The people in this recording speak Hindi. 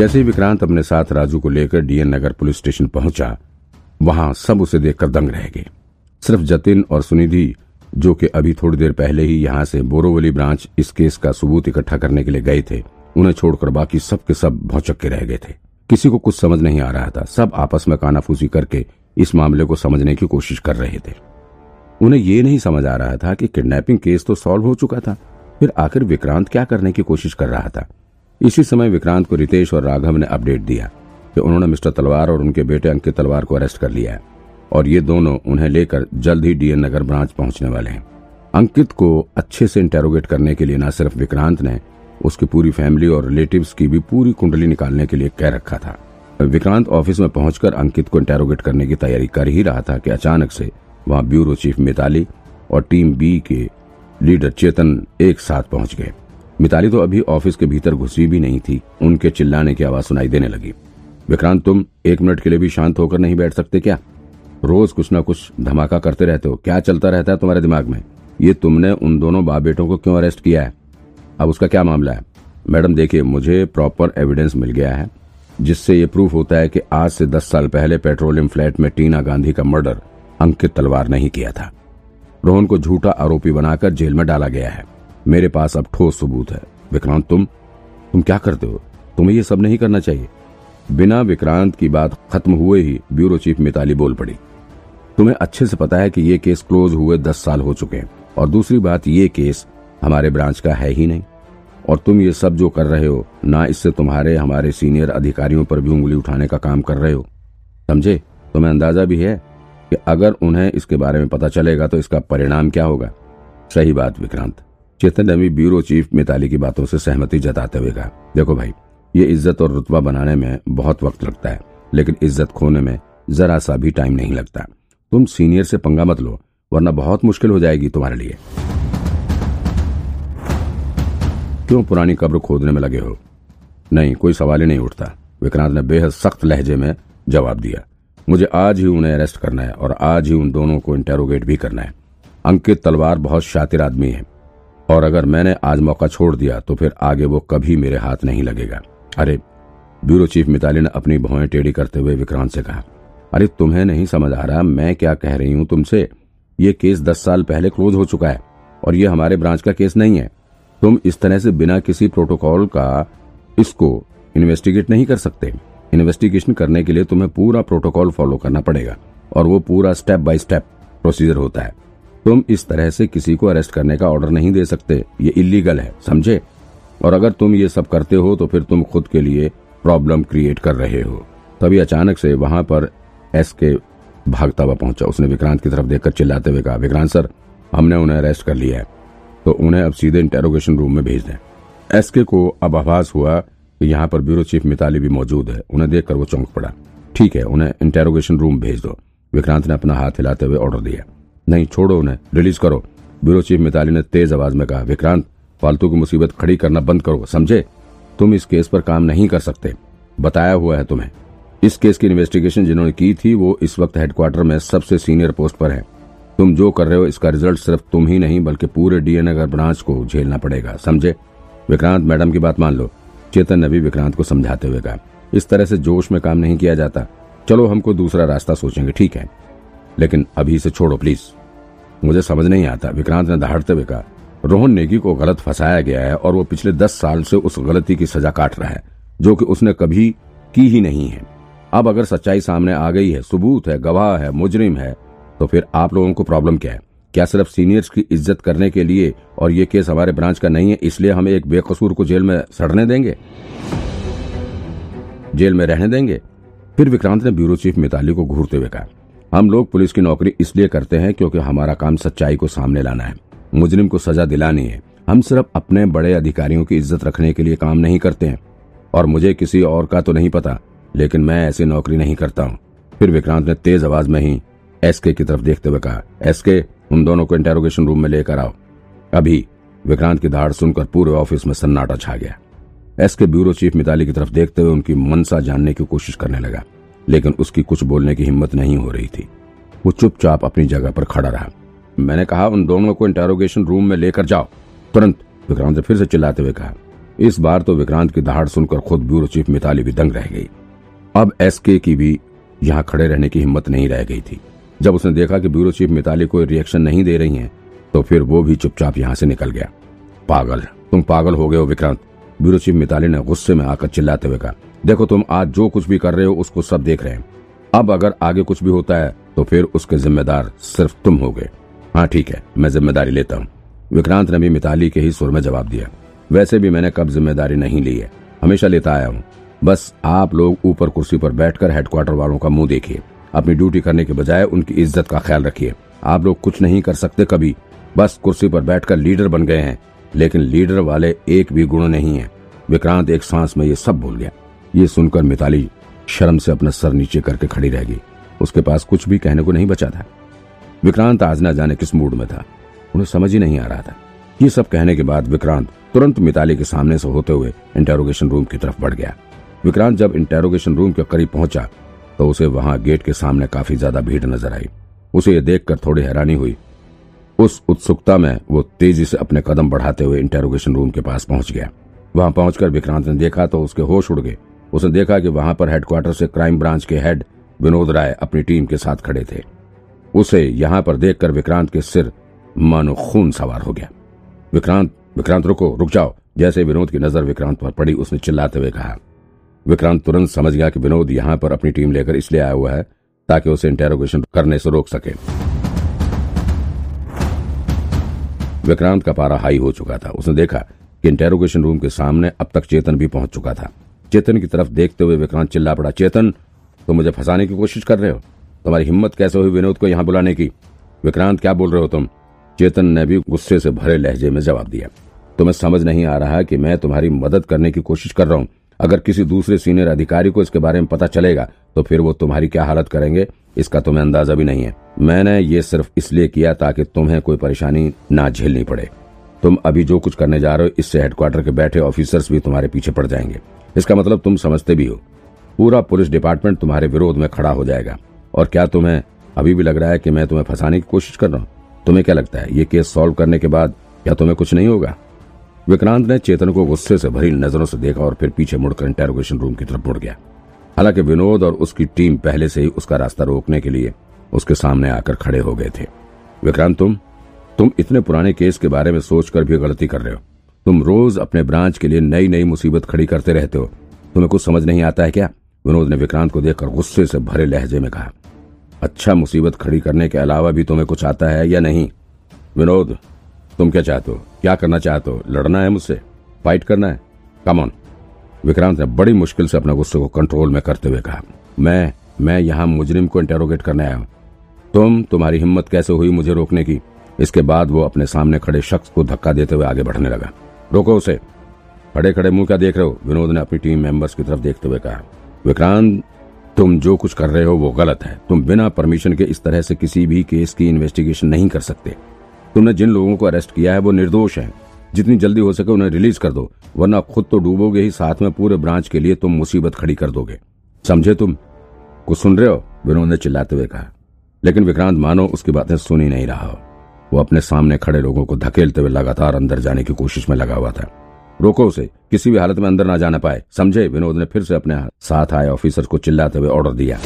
जैसे ही विक्रांत अपने साथ राजू को लेकर डीएन नगर पुलिस स्टेशन पहुँचा, वहाँ सब उसे देखकर दंग रह गए। सिर्फ़ जतिन और सुनिधि, जो कि अभी थोड़ी देर पहले ही यहाँ से बोरोवली ब्रांच इस केस का सबूत इकट्ठा करने के लिए गए थे, उन्हें छोड़कर बाकी सब के सब भौचक के रह गए थे। किसी को कुछ समझ नहीं आ रहा था। सब आपस में कानाफूसी करके इस मामले को समझने की कोशिश कर रहे थे। उन्हें ये नहीं समझ आ रहा था कि किडनैपिंग केस तो सॉल्व हो चुका था। फिर आखिर विक्रांत क्या करने की कोशिश कर रहा था? इसी समय विक्रांत को रितेश और राघव ने अपडेट दिया कि उन्होंने मिस्टर तलवार और उनके बेटे अंकित तलवार को अरेस्ट कर लिया है और ये दोनों उन्हें लेकर जल्द ही डीएन नगर ब्रांच पहुँचने वाले हैं। अंकित को अच्छे से इंटेरोगेट करने के लिए न सिर्फ़ विक्रांत ने, उसकी पूरी फैमिली और रिलेटिव्स की भी पूरी कुंडली निकालने के लिए कह रखा था। विक्रांत ऑफ़िस में पहुंचकर अंकित को इंटेरोगेट करने की तैयारी कर ही रहा था कि अचानक से वहाँ ब्यूरो चीफ मिताली और टीम बी के लीडर चेतन एक साथ पहुँच गए। मिताली तो अभी ऑफ़िस के भीतर घुसी भी नहीं थी। उनके चिल्लाने की आवाज़ सुनाई देने लगी। विक्रांत, तुम एक मिनट के लिए भी शांत होकर नहीं बैठ सकते क्या? रोज कुछ ना कुछ धमाका करते रहते हो। क्या चलता रहता है तुम्हारे दिमाग में? ये तुमने उन दोनों बाप बेटों को क्यों अरेस्ट किया है? अब उसका क्या मामला है? मैडम, देखिए, मुझे प्रॉपर एविडेंस मिल गया है, जिससे ये प्रूफ होता है कि आज से दस साल पहले पेट्रोलियम फ्लैट में टीना गांधी का मर्डर अंकित तलवार नहीं किया था। रोहन को झूठा आरोपी बनाकर जेल में डाला गया है। मेरे पास अब ठोस सबूत है। विक्रांत, तुम तुम क्या करते हो? तुम्हें ये सब नहीं करना चाहिए। बिना विक्रांत की बात खत्म हुए ही ब्यूरो चीफ मिताली बोल पड़ी। तुम्हें अच्छे से पता है कि ये केस क्लोज हुए दस साल हो चुके हैं। और दूसरी बात, ये केस हमारे ब्रांच का है ही नहीं। और तुम ये सब जो कर रहे हो, ना इससे तुम्हारे, हमारे सीनियर अधिकारियों पर भी उंगली उठाने का काम कर रहे हो। समझे? तुम्हें अंदाज़ा भी है कि अगर उन्हें इसके बारे में पता चलेगा तो इसका परिणाम क्या होगा? सही बात, विक्रांत। चेतन ने भी ब्यूरो चीफ मिताली की बातों से सहमति जताते हुए कहा, देखो भाई, ये इज़्ज़त और रुतबा बनाने में बहुत वक्त लगता है, लेकिन इज़्ज़त खोने में जरा सा भी टाइम नहीं लगता। तुम सीनियर से पंगा मत लो, वरना बहुत मुश्किल हो जाएगी तुम्हारे लिए। क्यों पुरानी कब्र खोदने में लगे हो? नहीं, कोई सवाल ही नहीं उठता। विक्रांत ने बेहद सख्त लहजे में जवाब दिया, मुझे आज ही उन्हें अरेस्ट करना है और आज ही उन दोनों को इंटेरोगेट भी करना है। अंकित तलवार बहुत शातिर आदमी है। और अगर मैंने आज मौका छोड़ दिया तो फिर आगे वो कभी मेरे हाथ नहीं लगेगा। अरे, ब्यूरो चीफ मिताली ने अपनी भौएँ टेढ़ी करते हुए विक्रांत से कहा, अरे, तुम्हें नहीं समझ आ रहा, मैं क्या कह रही हूँ तुमसे? ये केस दस साल पहले क्लोज हो चुका है, और ये हमारे ब्रांच का केस नहीं है। तुम इस तरह से बिना किसी प्रोटोकॉल का इसको इन्वेस्टिगेट नहीं कर सकते। इन्वेस्टिगेशन करने के लिए तुम्हें पूरा प्रोटोकॉल फॉलो करना पड़ेगा, और वो पूरा स्टेप बाय स्टेप प्रोसीजर होता है। तुम इस तरह से किसी को अरेस्ट करने का ऑर्डर नहीं दे सकते। ये इलीगल है, समझे? और अगर तुम ये सब करते हो तो फिर तुम खुद के लिए प्रॉब्लम क्रिएट कर रहे हो। तभी अचानक से वहाँ पर एस के भागता हुआ पहुँचा। उसने विक्रांत की तरफ़ देखकर चिल्लाते हुए कहा, विक्रांत सर, हमने उन्हें अरेस्ट कर लिया है। तो उन्हें अब सीधे इंटेरोगेशन रूम में भेज दें। एस के को अब आभास हुआ कि यहाँ पर ब्यूरो चीफ मिताली भी मौजूद है। उन्हें देखकर वो चौंक पड़ा। ठीक है, उन्हें इंटेरोगेशन रूम भेज दो। विक्रांत ने अपना हाथ हिलाते हुए ऑर्डर दिया। नहीं, छोड़ो उन्हें। रिलीज़ करो। ब्यूरो चीफ मिताली ने तेज आवाज़ में कहा, विक्रांत, फालतू की मुसीबत खड़ी करना बंद करो, समझे? तुम इस केस पर काम नहीं कर सकते। बताया हुआ है तुम्हें। इस केस की इन्वेस्टिगेशन जिन्होंने की थी, वो इस वक्त हेडक्वार्टर में सबसे सीनियर पोस्ट पर है। तुम जो कर रहे हो, इसका रिज़ल्ट सिर्फ़ तुम ही नहीं, बल्कि पूरे डीएनए ब्रांच को झेलना पड़ेगा, समझे? विक्रांत, मैडम की बात मान लो। चेतन ने भी विक्रांत को समझाते हुए कहा, इस तरह से जोश में काम नहीं किया जाता। चलो, हमको दूसरा रास्ता सोचेंगे, ठीक है? लेकिन अभी से छोड़ो प्लीज़ मुझे समझ नहीं आता। विक्रांत ने दहाड़ते हुए कहा, रोहन नेगी को गलत फंसाया गया है और वो पिछले दस साल से उस गलती की सजा काट रहा है, जो कि उसने कभी की ही नहीं है। अब अगर सच्चाई सामने आ गई है, सबूत है, गवाह है, मुजरिम है तो फिर आप लोगों को प्रॉब्लम क्या है? क्या सिर्फ़ सीनियर्स की इज़्ज़त करने के लिए और ये केस हमारे ब्रांच का नहीं है, इसलिए हम एक बेकसूर को जेल में सड़ने देंगे? जेल में रहने देंगे? फिर विक्रांत ने ब्यूरो चीफ मिताली को घूरते हुए कहा हम लोग पुलिस की नौकरी इसलिए करते हैं क्योंकि हमारा काम सच्चाई को सामने लाना है। मुजरिम को सजा दिलानी है। हम सिर्फ़ अपने बड़े अधिकारियों की इज़्ज़त रखने के लिए काम नहीं करते हैं। और मुझे किसी और का तो नहीं पता, लेकिन मैं ऐसी नौकरी नहीं करता हूँ। फिर विक्रांत ने तेज आवाज़ में ही एसके की तरफ़ देखते हुए कहा एसके उन दोनों को इंटेरोगेशन रूम में लेकर आओ। अभी विक्रांत की धाड़ सुनकर पूरे ऑफ़िस में सन्नाटा छा गया। एसके ब्यूरो चीफ मिताली की तरफ़ देखते हुए उनकी मनसा जानने की कोशिश करने लगा। लेकिन उसकी कुछ बोलने की हिम्मत नहीं हो रही थी। वो चुपचाप अपनी जगह पर खड़ा रहा। मैंने कहा, उन दोनों को इंटेरोगेशन रूम में लेकर जाओ। तुरंत विक्रांत ने फिर से चिल्लाते हुए कहा। इस बार तो विक्रांत की दहाड़ सुनकर खुद ब्यूरो चीफ मिताली भी दंग रह गई। अब एसके की भी यहाँ खड़े रहने की हिम्मत नहीं रह गई थी। जब उसने देखा कि ब्यूरो चीफ मिताली कोई रिएक्शन नहीं दे रही है तो फिर वो भी चुपचाप यहाँ से निकल गया। पागल, तुम पागल हो गए हो विक्रांत, ब्यूरो चीफ मिताली ने गुस्से में आकर चिल्लाते हुए कहा। देखो तुम आज जो कुछ भी कर रहे हो, उसको सब देख रहे हैं। अब अगर आगे कुछ भी होता है तो फिर उसके जिम्मेदार सिर्फ़ तुम हो गए हाँ ठीक है, मैं ज़िम्मेदारी लेता हूँ। विक्रांत ने भी मिताली के ही सुर में जवाब दिया। वैसे भी मैंने कब ज़िम्मेदारी नहीं ली है। हमेशा लेता आया हूँ। बस आप लोग ऊपर कुर्सी पर बैठकर हेडक्वार्टर वालों का मुँह देखिए। अपनी ड्यूटी करने के बजाय उनकी इज़्ज़त का ख्याल रखिए। आप लोग कुछ नहीं कर सकते कभी। बस कुर्सी पर बैठकर लीडर बन गए हैं। लेकिन लीडर वाले एक भी गुण नहीं है। विक्रांत एक सांस में ये सब भूल गया। ये सुनकर मिताली शर्म से अपना सर नीचे करके खड़ी रह गई। उसके पास कुछ भी कहने को नहीं बचा था। विक्रांत आज न जाने किस मूड में था। उन्हें समझ ही नहीं आ रहा था। ये सब कहने के बाद विक्रांत तुरंत मिताली के सामने से होते हुए इंटेरोगेशन रूम की तरफ़ बढ़ गया। विक्रांत जब इंटेरोगेशन रूम के करीब पहुँचा तो उसे वहाँ गेट के सामने काफ़ी ज़्यादा भीड़ नज़र आई। उसे ये देखकर थोड़ी हैरानी हुई। उस उत्सुकता में वो तेज़ी से अपने कदम बढ़ाते हुए इंटेरोगेशन रूम के पास पहुँच गया। वहाँ पहुंचकर विक्रांत ने देखा तो उसके होश उड़ गए। उसने देखा कि वहाँ पर हेडक्वार्टर से क्राइम ब्रांच के हेड विनोद राय अपनी टीम के साथ खड़े थे। उसे यहाँ पर देखकर विक्रांत के सिर मानो खून सवार हो गया। विक्रांत विक्रांत रुको, रुक जाओ। जैसे विनोद की नज़र विक्रांत पर पड़ी, उसने चिल्लाते हुए कहा, विक्रांत तुरंत समझ गया कि विनोद यहाँ पर अपनी टीम लेकर इसलिए आया हुआ है, ताकि उसे इंटेरोगेशन करने से रोक सके। विक्रांत का पारा हाई हो चुका था। उसने देखा कि इंटेरोगेशन रूम के सामने अब तक चेतन भी पहुँच चुका था। चेतन की तरफ़ देखते हुए विक्रांत चिल्ला पड़ा, चेतन, तुम मुझे फंसाने की कोशिश कर रहे हो? तुम्हारी हिम्मत कैसे हुई विनोद को यहाँ बुलाने की? विक्रांत, क्या बोल रहे हो तुम? चेतन ने भी गुस्से से भरे लहजे में जवाब दिया, तुम्हें समझ नहीं आ रहा कि मैं तुम्हारी मदद करने की कोशिश कर रहा हूँ। अगर किसी दूसरे सीनियर अधिकारी को इसके बारे में पता चलेगा तो फिर वो तुम्हारी क्या हालत करेंगे? इसका तुम्हें अंदाज़ा भी नहीं है। मैंने ये सिर्फ़ इसलिए किया ताकि तुम्हें कोई परेशानी ना झेलनी पड़े। तुम अभी जो कुछ करने जा रहे हो, इससे हेडक्वार्टर के बैठे ऑफिसर्स भी तुम्हारे पीछे पड़ जाएँगे। इसका मतलब तुम समझते भी हो। पूरा पुलिस डिपार्टमेंट तुम्हारे विरोध में खड़ा हो जाएगा। और क्या तुम्हें अभी भी लग रहा है कि मैं तुम्हें फंसाने की कोशिश कर रहा हूँ? तुम्हें क्या लगता है, ये केस सॉल्व करने के बाद क्या तुम्हें कुछ नहीं होगा? विक्रांत ने चेतन को गुस्से से भरी नज़रों से देखा और फिर पीछे मुड़कर इंटेरोगेशन रूम की तरफ़ मुड़ गया। हालाँकि विनोद और उसकी टीम पहले से ही उसका रास्ता रोकने के लिए उसके सामने आकर खड़े हो गए थे। विक्रांत, तुम तुम इतने पुराने केस के बारे में सोचकर भी गलती कर रहे हो। तुम रोज अपने ब्रांच के लिए नई नई मुसीबत खड़ी करते रहते हो। तुम्हें कुछ समझ नहीं आता है क्या? विनोद ने विक्रांत को देखकर गुस्से से भरे लहजे में कहा अच्छा मुसीबत खड़ी करने के अलावा भी तुम्हें कुछ आता है या नहीं? विनोद, तुम क्या चाहते हो? क्या करना चाहते हो? लड़ना है मुझसे? फाइट करना है? कम ऑन विक्रांत ने बड़ी मुश्किल से अपने गुस्से को कंट्रोल में करते हुए कहा, मैं मैं यहाँ मुजरिम को इंटेरोगेट करने आया हूँ। तुम, तुम्हारी हिम्मत कैसे हुई मुझे रोकने की? इसके बाद वो अपने सामने खड़े शख्स को धक्का देते हुए आगे बढ़ने लगा। रोको उसे। खड़े खड़े मुँह क्या देख रहे हो? विनोद ने अपनी टीम मेंबर्स की तरफ़ देखते हुए कहा। विक्रांत, तुम जो कुछ कर रहे हो वो गलत है। तुम बिना परमिशन के इस तरह से किसी भी केस की इन्वेस्टिगेशन नहीं कर सकते। तुमने जिन लोगों को अरेस्ट किया है वो निर्दोष हैं। जितनी जल्दी हो सके उन्हें रिलीज़ कर दो, वरना खुद तो डूबोगे ही साथ में पूरे ब्रांच के लिए तुम मुसीबत खड़ी कर दोगे। समझे तुम? कुछ सुन रहे हो? विनोद ने चिल्लाते हुए कहा। लेकिन विक्रांत मानो उसकी बातें सुन ही नहीं रहा हो। वो अपने सामने खड़े लोगों को धकेलते हुए लगातार अंदर जाने की कोशिश में लगा हुआ था। रोको उसे, किसी भी हालत में अंदर ना जाना पाए। समझे, विनोद ने फिर से अपने साथ आए, ऑफिसर को चिल्लाते हुए ऑर्डर दिया।